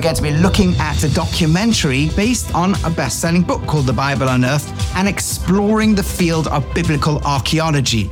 we're going to be looking at a documentary based on a best selling book called The Bible Unearthed and exploring the field of biblical archaeology.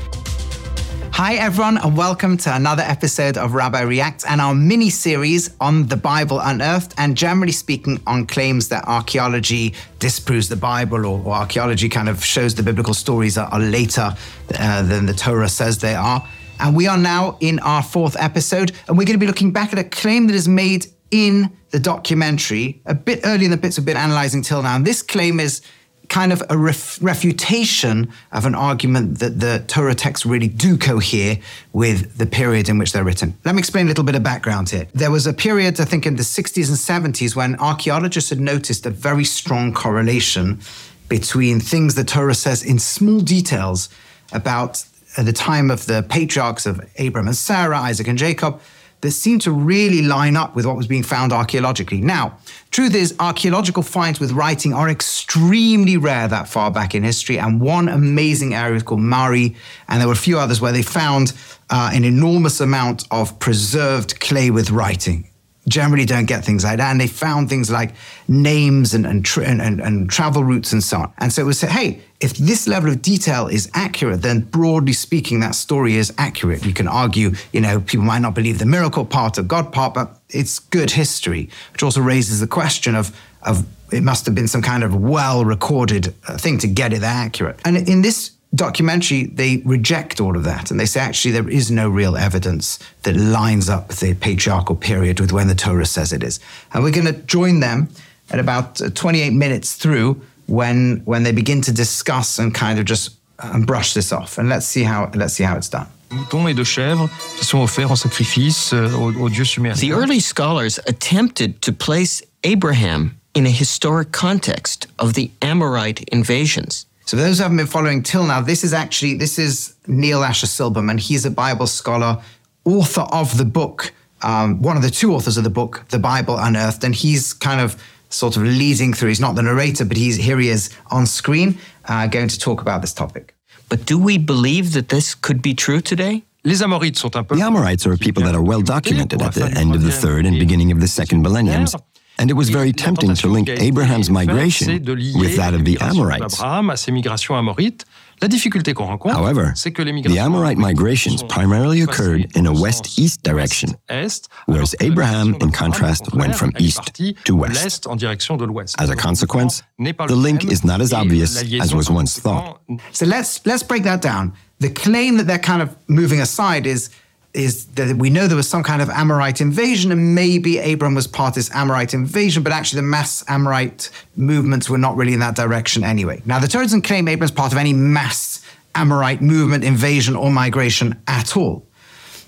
Hi, everyone, and welcome to another episode of Rabbi Reacts and our mini series on the Bible unearthed, and generally speaking, on claims that archaeology disproves the Bible or, or archaeology kind of shows the biblical stories are, are later uh, than the Torah says they are. And we are now in our fourth episode, and we're going to be looking back at a claim that is made in the documentary a bit earlier the bits we've been analyzing till now. And this claim is kind of a ref- refutation of an argument that the Torah texts really do cohere with the period in which they're written. Let me explain a little bit of background here. There was a period, I think, in the 60s and 70s when archaeologists had noticed a very strong correlation between things the Torah says in small details about uh, the time of the patriarchs of Abraham and Sarah, Isaac and Jacob, that seemed to really line up with what was being found archaeologically. Now, truth is, archaeological finds with writing are extremely rare that far back in history, and one amazing area is called Mari, and there were a few others where they found uh, an enormous amount of preserved clay with writing generally don't get things like that. And they found things like names and, and, tra- and, and, travel routes and so on. And so it was, hey, if this level of detail is accurate, then broadly speaking, that story is accurate. You can argue, you know, people might not believe the miracle part or God part, but it's good history, which also raises the question of, of it must have been some kind of well recorded uh, thing to get it that accurate. And in this documentary, they reject all of that and they say actually there is no real evidence that lines up the patriarchal period with when the Torah says it is. And we're going to join them at about uh, 28 minutes through when when they begin to discuss and kind of just um, brush this off. And let's see how let's see how it's done. Euh, the early scholars attempted to place Abraham in a historic context of the Amorite invasions. So for those who haven't been following till now, this is actually this is Neil Asher Silberman. He's a Bible scholar, author of the book, um, one of the two authors of the book, The Bible Unearthed, and he's kind of sort of leading through. He's not the narrator, but he's here. He is on screen, uh, going to talk about this topic. But do we believe that this could be true today? The Amorites are people that are well documented at the end of the third and beginning of the second millenniums and it was very tempting to link Abraham's migration with that of the Amorites. However, the Amorite migrations primarily occurred in a west east direction, whereas Abraham, in contrast, went from east to west. As a consequence, the link is not as obvious as was once thought. So let's, let's break that down. The claim that they're kind of moving aside is is that we know there was some kind of Amorite invasion, and maybe Abram was part of this Amorite invasion, but actually the mass Amorite movements were not really in that direction anyway. Now, the Torah doesn't claim Abram's part of any mass Amorite movement, invasion, or migration at all.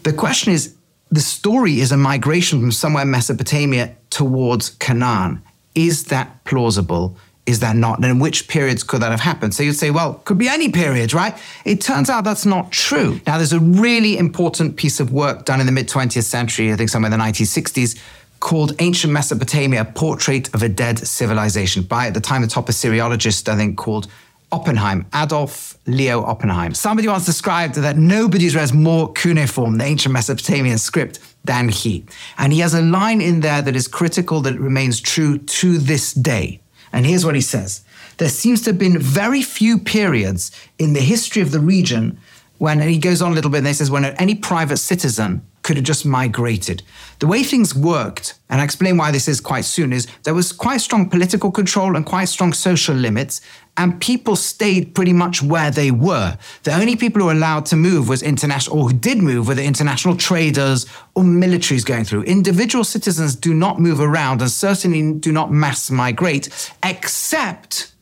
The question is the story is a migration from somewhere Mesopotamia towards Canaan. Is that plausible? Is that not? And in which periods could that have happened? So you'd say, well, could be any periods, right? It turns out that's not true. Now, there's a really important piece of work done in the mid 20th century, I think somewhere in the 1960s, called Ancient Mesopotamia Portrait of a Dead Civilization by, at the time, the top Assyriologist, I think, called Oppenheim, Adolf Leo Oppenheim. Somebody once described that nobody's read more cuneiform, the ancient Mesopotamian script, than he. And he has a line in there that is critical that remains true to this day. And here's what he says. There seems to have been very few periods in the history of the region when, and he goes on a little bit and he says, when any private citizen could have just migrated. The way things worked, and I explain why this is quite soon, is there was quite strong political control and quite strong social limits, and people stayed pretty much where they were. The only people who were allowed to move was international, or who did move, were the international traders or militaries going through. Individual citizens do not move around and certainly do not mass migrate, except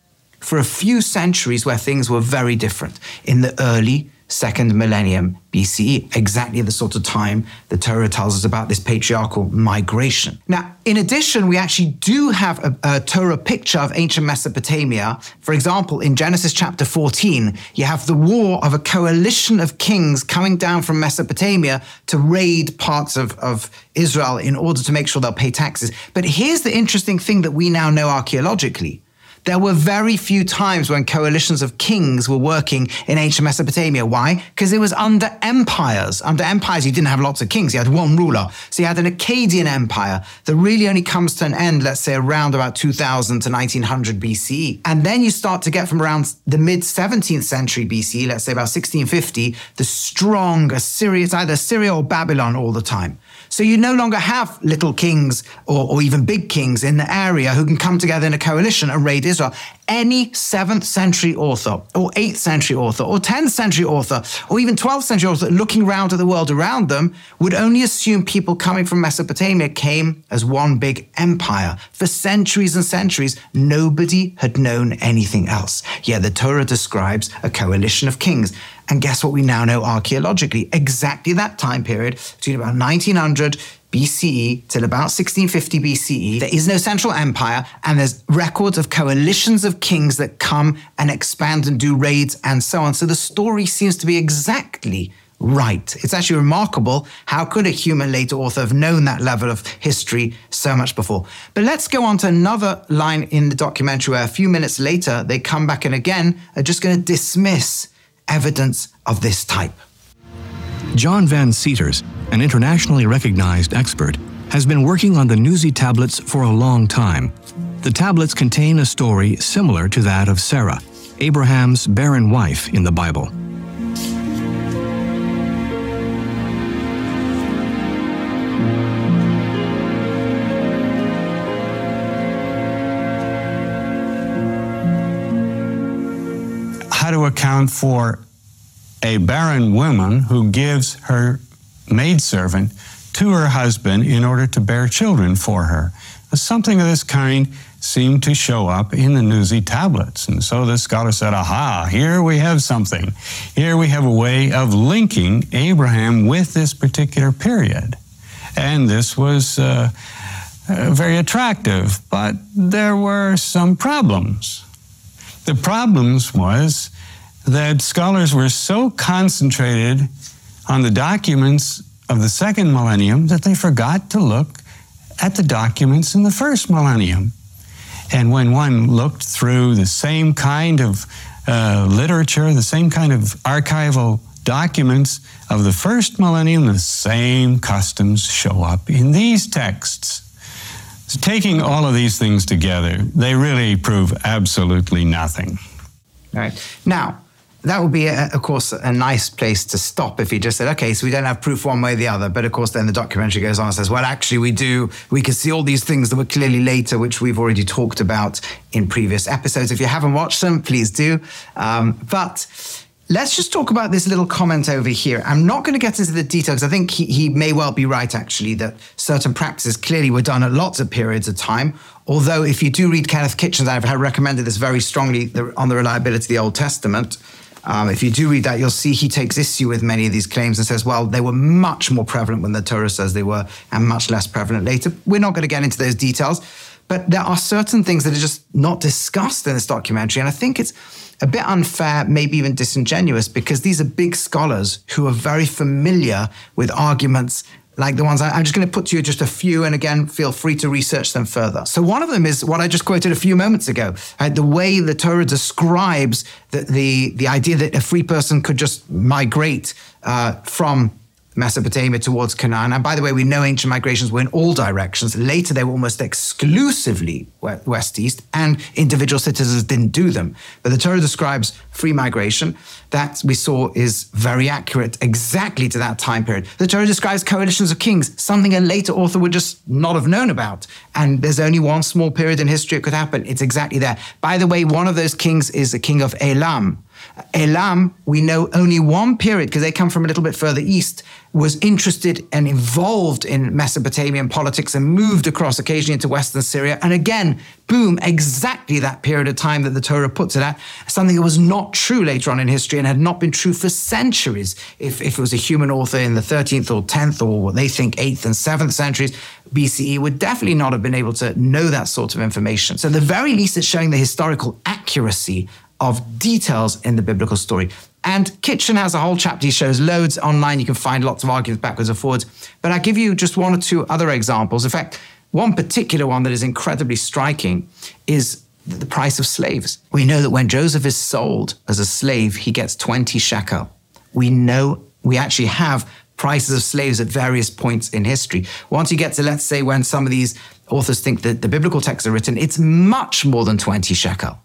for a few centuries where things were very different. In the early second millennium BCE, exactly the sort of time the Torah tells us about this patriarchal migration. Now, in addition, we actually do have a, a, Torah picture of ancient Mesopotamia. For example, in Genesis chapter 14, you have the war of a coalition of kings coming down from Mesopotamia to raid parts of, of Israel in order to make sure they'll pay taxes. But here's the interesting thing that we now know archaeologically There were very few times when coalitions of kings were working in ancient Mesopotamia. Why? Because it was under empires. Under empires, you didn't have lots of kings. You had one ruler. So you had an Akkadian empire that really only comes to an end, let's say around about 2000 to 1900 BCE. And then you start to get from around the mid 17th century BCE, let's say about 1650, the strong Assyria, it's either Assyria or Babylon all the time. So you no longer have little kings or, or, even big kings in the area who can come together in a coalition and raid Israel. Any 7th century author or 8th century author or 10th century author or even 12th century author looking around at the world around them would only assume people coming from Mesopotamia came as one big empire. For centuries and centuries, nobody had known anything else. Yet the Torah describes a coalition of kings. And guess what we now know archaeologically? Exactly that time period, between about 1900 BCE till about 1650 BCE, there is no central empire, and there's records of coalitions of kings that come and expand and do raids and so on. So the story seems to be exactly right. It's actually remarkable. How could a human later author have known that level of history so much before? But let's go on to another line in the documentary where a few minutes later they come back and again are just going to dismiss evidence of this type. John Van Seters, an internationally recognized expert, has been working on the Nuzi tablets for a long time. The tablets contain a story similar to that of Sarah, Abraham's barren wife in the Bible. Account for a barren woman who gives her maidservant to her husband in order to bear children for her. Something of this kind seemed to show up in the Nuzi tablets. And so the scholar said, aha, here we have something. Here we have a way of linking Abraham with this particular period. And this was uh, uh, very attractive, but there were some problems. The problems was that scholars were so concentrated on the documents of the second millennium that they forgot to look at the documents in the first millennium. And when one looked through the same kind of uh, literature, the same kind of archival documents of the first millennium, the same customs show up in these texts. So taking all of these things together, they really prove absolutely nothing. All right. Now, that would be, a, of course, a nice place to stop if he just said, okay, so we don't have proof one way or the other. But of course, then the documentary goes on and says, well, actually, we do. We can see all these things that were clearly later, which we've already talked about in previous episodes. If you haven't watched them, please do. Um, but Let's just talk about this little comment over here. I'm not going to get into the details. I think he, he may well be right, actually, that certain practices clearly were done at lots of periods of time. Although, if you do read Kenneth Kitchens, I've recommended this very strongly on the reliability of the Old Testament. Um, if you do read that, you'll see he takes issue with many of these claims and says, well, they were much more prevalent when the Torah says they were and much less prevalent later. We're not going to get into those details, but there are certain things that are just not discussed in this documentary. And I think it's a bit unfair, maybe even disingenuous, because these are big scholars who are very familiar with arguments like the ones I, am just going to put to you just a few, and again, feel free to research them further. So one of them is what I just quoted a few moments ago, right? the way the Torah describes the, the, the idea that a free person could just migrate uh, from Mesopotamia towards Canaan. And by the way, we know ancient migrations were in all directions. Later, they were almost exclusively west east, and individual citizens didn't do them. But the Torah describes free migration. That we saw is very accurate exactly to that time period. The Torah describes coalitions of kings, something a later author would just not have known about. And there's only one small period in history it could happen. It's exactly there. By the way, one of those kings is the king of Elam. Elam, we know only one period because they come from a little bit further east, was interested and involved in Mesopotamian politics and moved across occasionally into Western Syria. And again, boom, exactly that period of time that the Torah puts it at, something that was not true later on in history and had not been true for centuries. If, if it was a human author in the 13th or 10th or what they think 8th and 7th centuries, BCE would definitely not have been able to know that sort of information. So, at the very least, it's showing the historical accuracy of details in the biblical story. And Kitchen has a whole chapter. He shows loads online. You can find lots of arguments backwards and forwards. But I'll give you just one or two other examples. In fact, one particular one that is incredibly striking is the price of slaves. We know that when Joseph is sold as a slave, he gets 20 shekel. We know we actually have prices of slaves at various points in history. Once you get to, let's say, when some of these authors think that the biblical texts are written, it's much more than 20 shekel.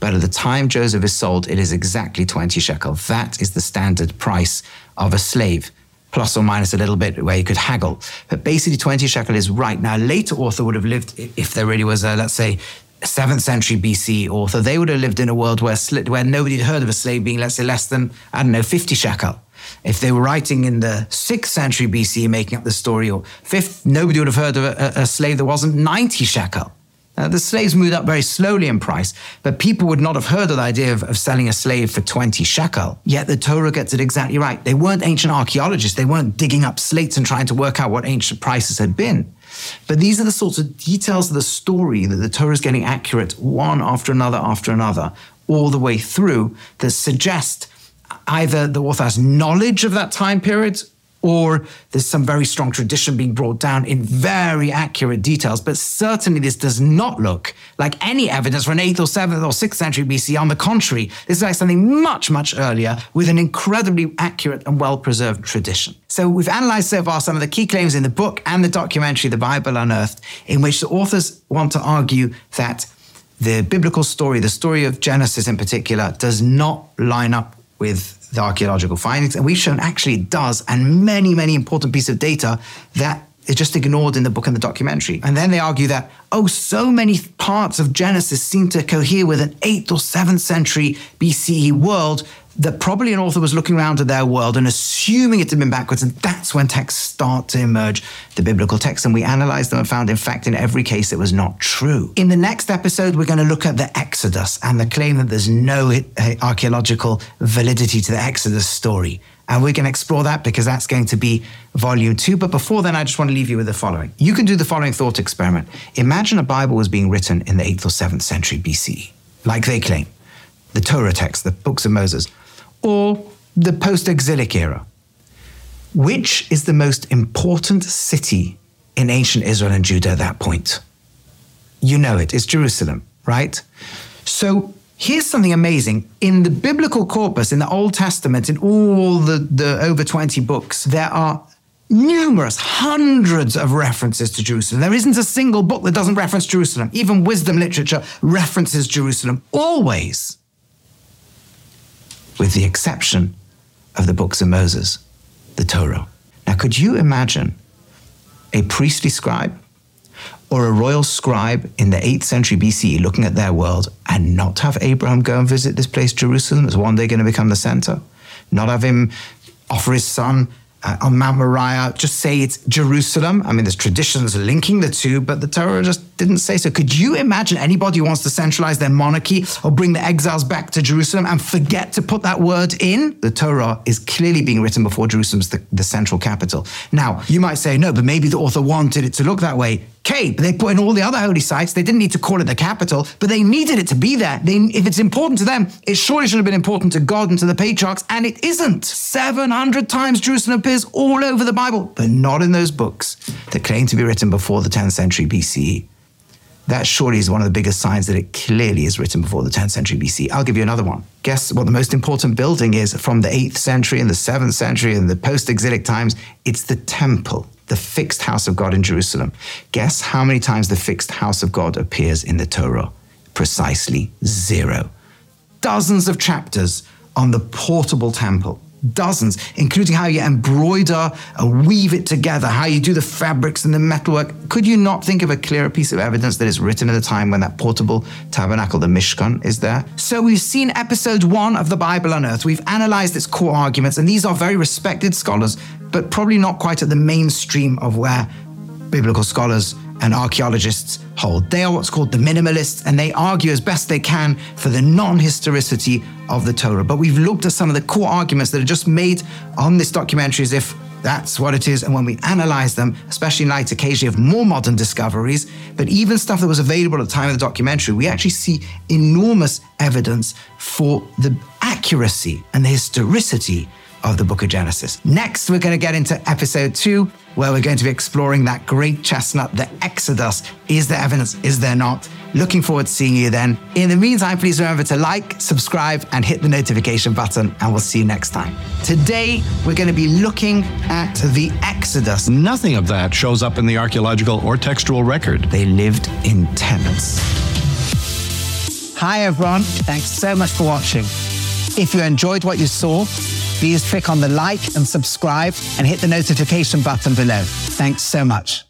But at the time Joseph is sold, it is exactly 20 shekel. That is the standard price of a slave, plus or minus a little bit where you could haggle. But basically, 20 shekel is right. Now, a later author would have lived, if there really was a, let's say, 7th century BC author, they would have lived in a world where, where nobody had heard of a slave being, let's say, less than, I don't know, 50 shekel. If they were writing in the 6th century BC, making up the story, or 5th, nobody would have heard of a, a slave that wasn't 90 shekel. Uh, the slaves moved up very slowly in price, but people would not have heard of the idea of, of, selling a slave for 20 shekel. Yet the Torah gets it exactly right. They weren't ancient archaeologists, they weren't digging up slates and trying to work out what ancient prices had been. But these are the sorts of details of the story that the Torah is getting accurate one after another after another, all the way through, that suggest either the author has knowledge of that time period or there's some very strong tradition being brought down in very accurate details. But certainly, this does not look like any evidence for an 8th or 7th or 6th century BC. On the contrary, this is like something much, much earlier with an incredibly accurate and well preserved tradition. So, we've analyzed so far some of the key claims in the book and the documentary, The Bible Unearthed, in which the authors want to argue that the biblical story, the story of Genesis in particular, does not line up with the archaeological findings. And we've shown actually it does, and many, many important pieces of data that is just ignored in the book and the documentary. And then they argue that, oh, so many parts of Genesis seem to cohere with an 8th or 7th century BCE world that probably an author was looking around at their world and assuming it had been backwards. And that's when texts start to emerge, the biblical texts. And we analyzed them and found, in fact, in every case, it was not true. In the next episode, we're going to look at the Exodus and the claim that there's no archaeological validity to the Exodus story. And we're going to explore that because that's going to be volume two. But before then, I just want to leave you with the following. You can do the following thought experiment. Imagine a Bible was being written in the 8th or 7th century BCE, like they claim, the Torah text, the books of Moses or the post exilic era? Which is the most important city in ancient Israel and Judah at that point? You know it, it's Jerusalem, right? So here's something amazing. In the biblical corpus, in the Old Testament, in all the, the over 20 books, there are numerous, hundreds of references to Jerusalem. There isn't a single book that doesn't reference Jerusalem. Even wisdom literature references Jerusalem always with the exception of the books of Moses, the Torah. Now, could you imagine a priestly scribe or a royal scribe in the 8th century BCE looking at their world and not have Abraham go and visit this place, Jerusalem, as one day going to become the center? Not have him offer his son uh, on Mount Moriah, just say it's Jerusalem. I mean, there's traditions linking the two, but the Torah just didn't say so. Could you imagine anybody who wants to centralize their monarchy or bring the exiles back to Jerusalem and forget to put that word in? The Torah is clearly being written before Jerusalem's the, the central capital. Now, you might say, no, but maybe the author wanted it to look that way. But they put in all the other holy sites. They didn't need to call it the capital, but they needed it to be there. They, if it's important to them, it surely should have been important to God and to the patriarchs, and it isn't. 700 times Jerusalem appears all over the Bible, but not in those books that claim to be written before the 10th century BCE. That surely is one of the biggest signs that it clearly is written before the 10th century BC. I'll give you another one. Guess what the most important building is from the 8th century and the 7th century and the post exilic times? It's the temple the fixed house of God in Jerusalem. Guess how many times the fixed house of God appears in the Torah? Precisely zero. Dozens of chapters on the portable temple dozens, including how you embroider and weave it together, how you do the fabrics and the metalwork. Could you not think of a clearer piece of evidence that is written at a time when that portable tabernacle, the Mishkan, is there? So we've seen episode one of the Bible Unearthed. We've analyzed its core arguments, and these are very respected scholars, but probably not quite at the mainstream of where biblical scholars and archaeologists hold. They are what's called the minimalists, and they argue as best they can for the non historicity of the Torah. But we've looked at some of the core arguments that are just made on this documentary as if that's what it is. And when we analyze them, especially in light occasionally of more modern discoveries, but even stuff that was available at the time of the documentary, we actually see enormous evidence for the accuracy and the historicity of the book of Genesis. Next, we're going to get into episode two, where we're going to be exploring that great chestnut, the Exodus. Is there evidence? Is there not? Looking forward to seeing you then. In the meantime, please remember to like, subscribe, and hit the notification button, and we'll see you next time. Today, we're going to be looking at the Exodus. Nothing of that shows up in the archaeological or textual record. They lived in tents. Hi, everyone. Thanks so much for watching. If you enjoyed what you saw, please click on the like and subscribe and hit the notification button below. Thanks so much.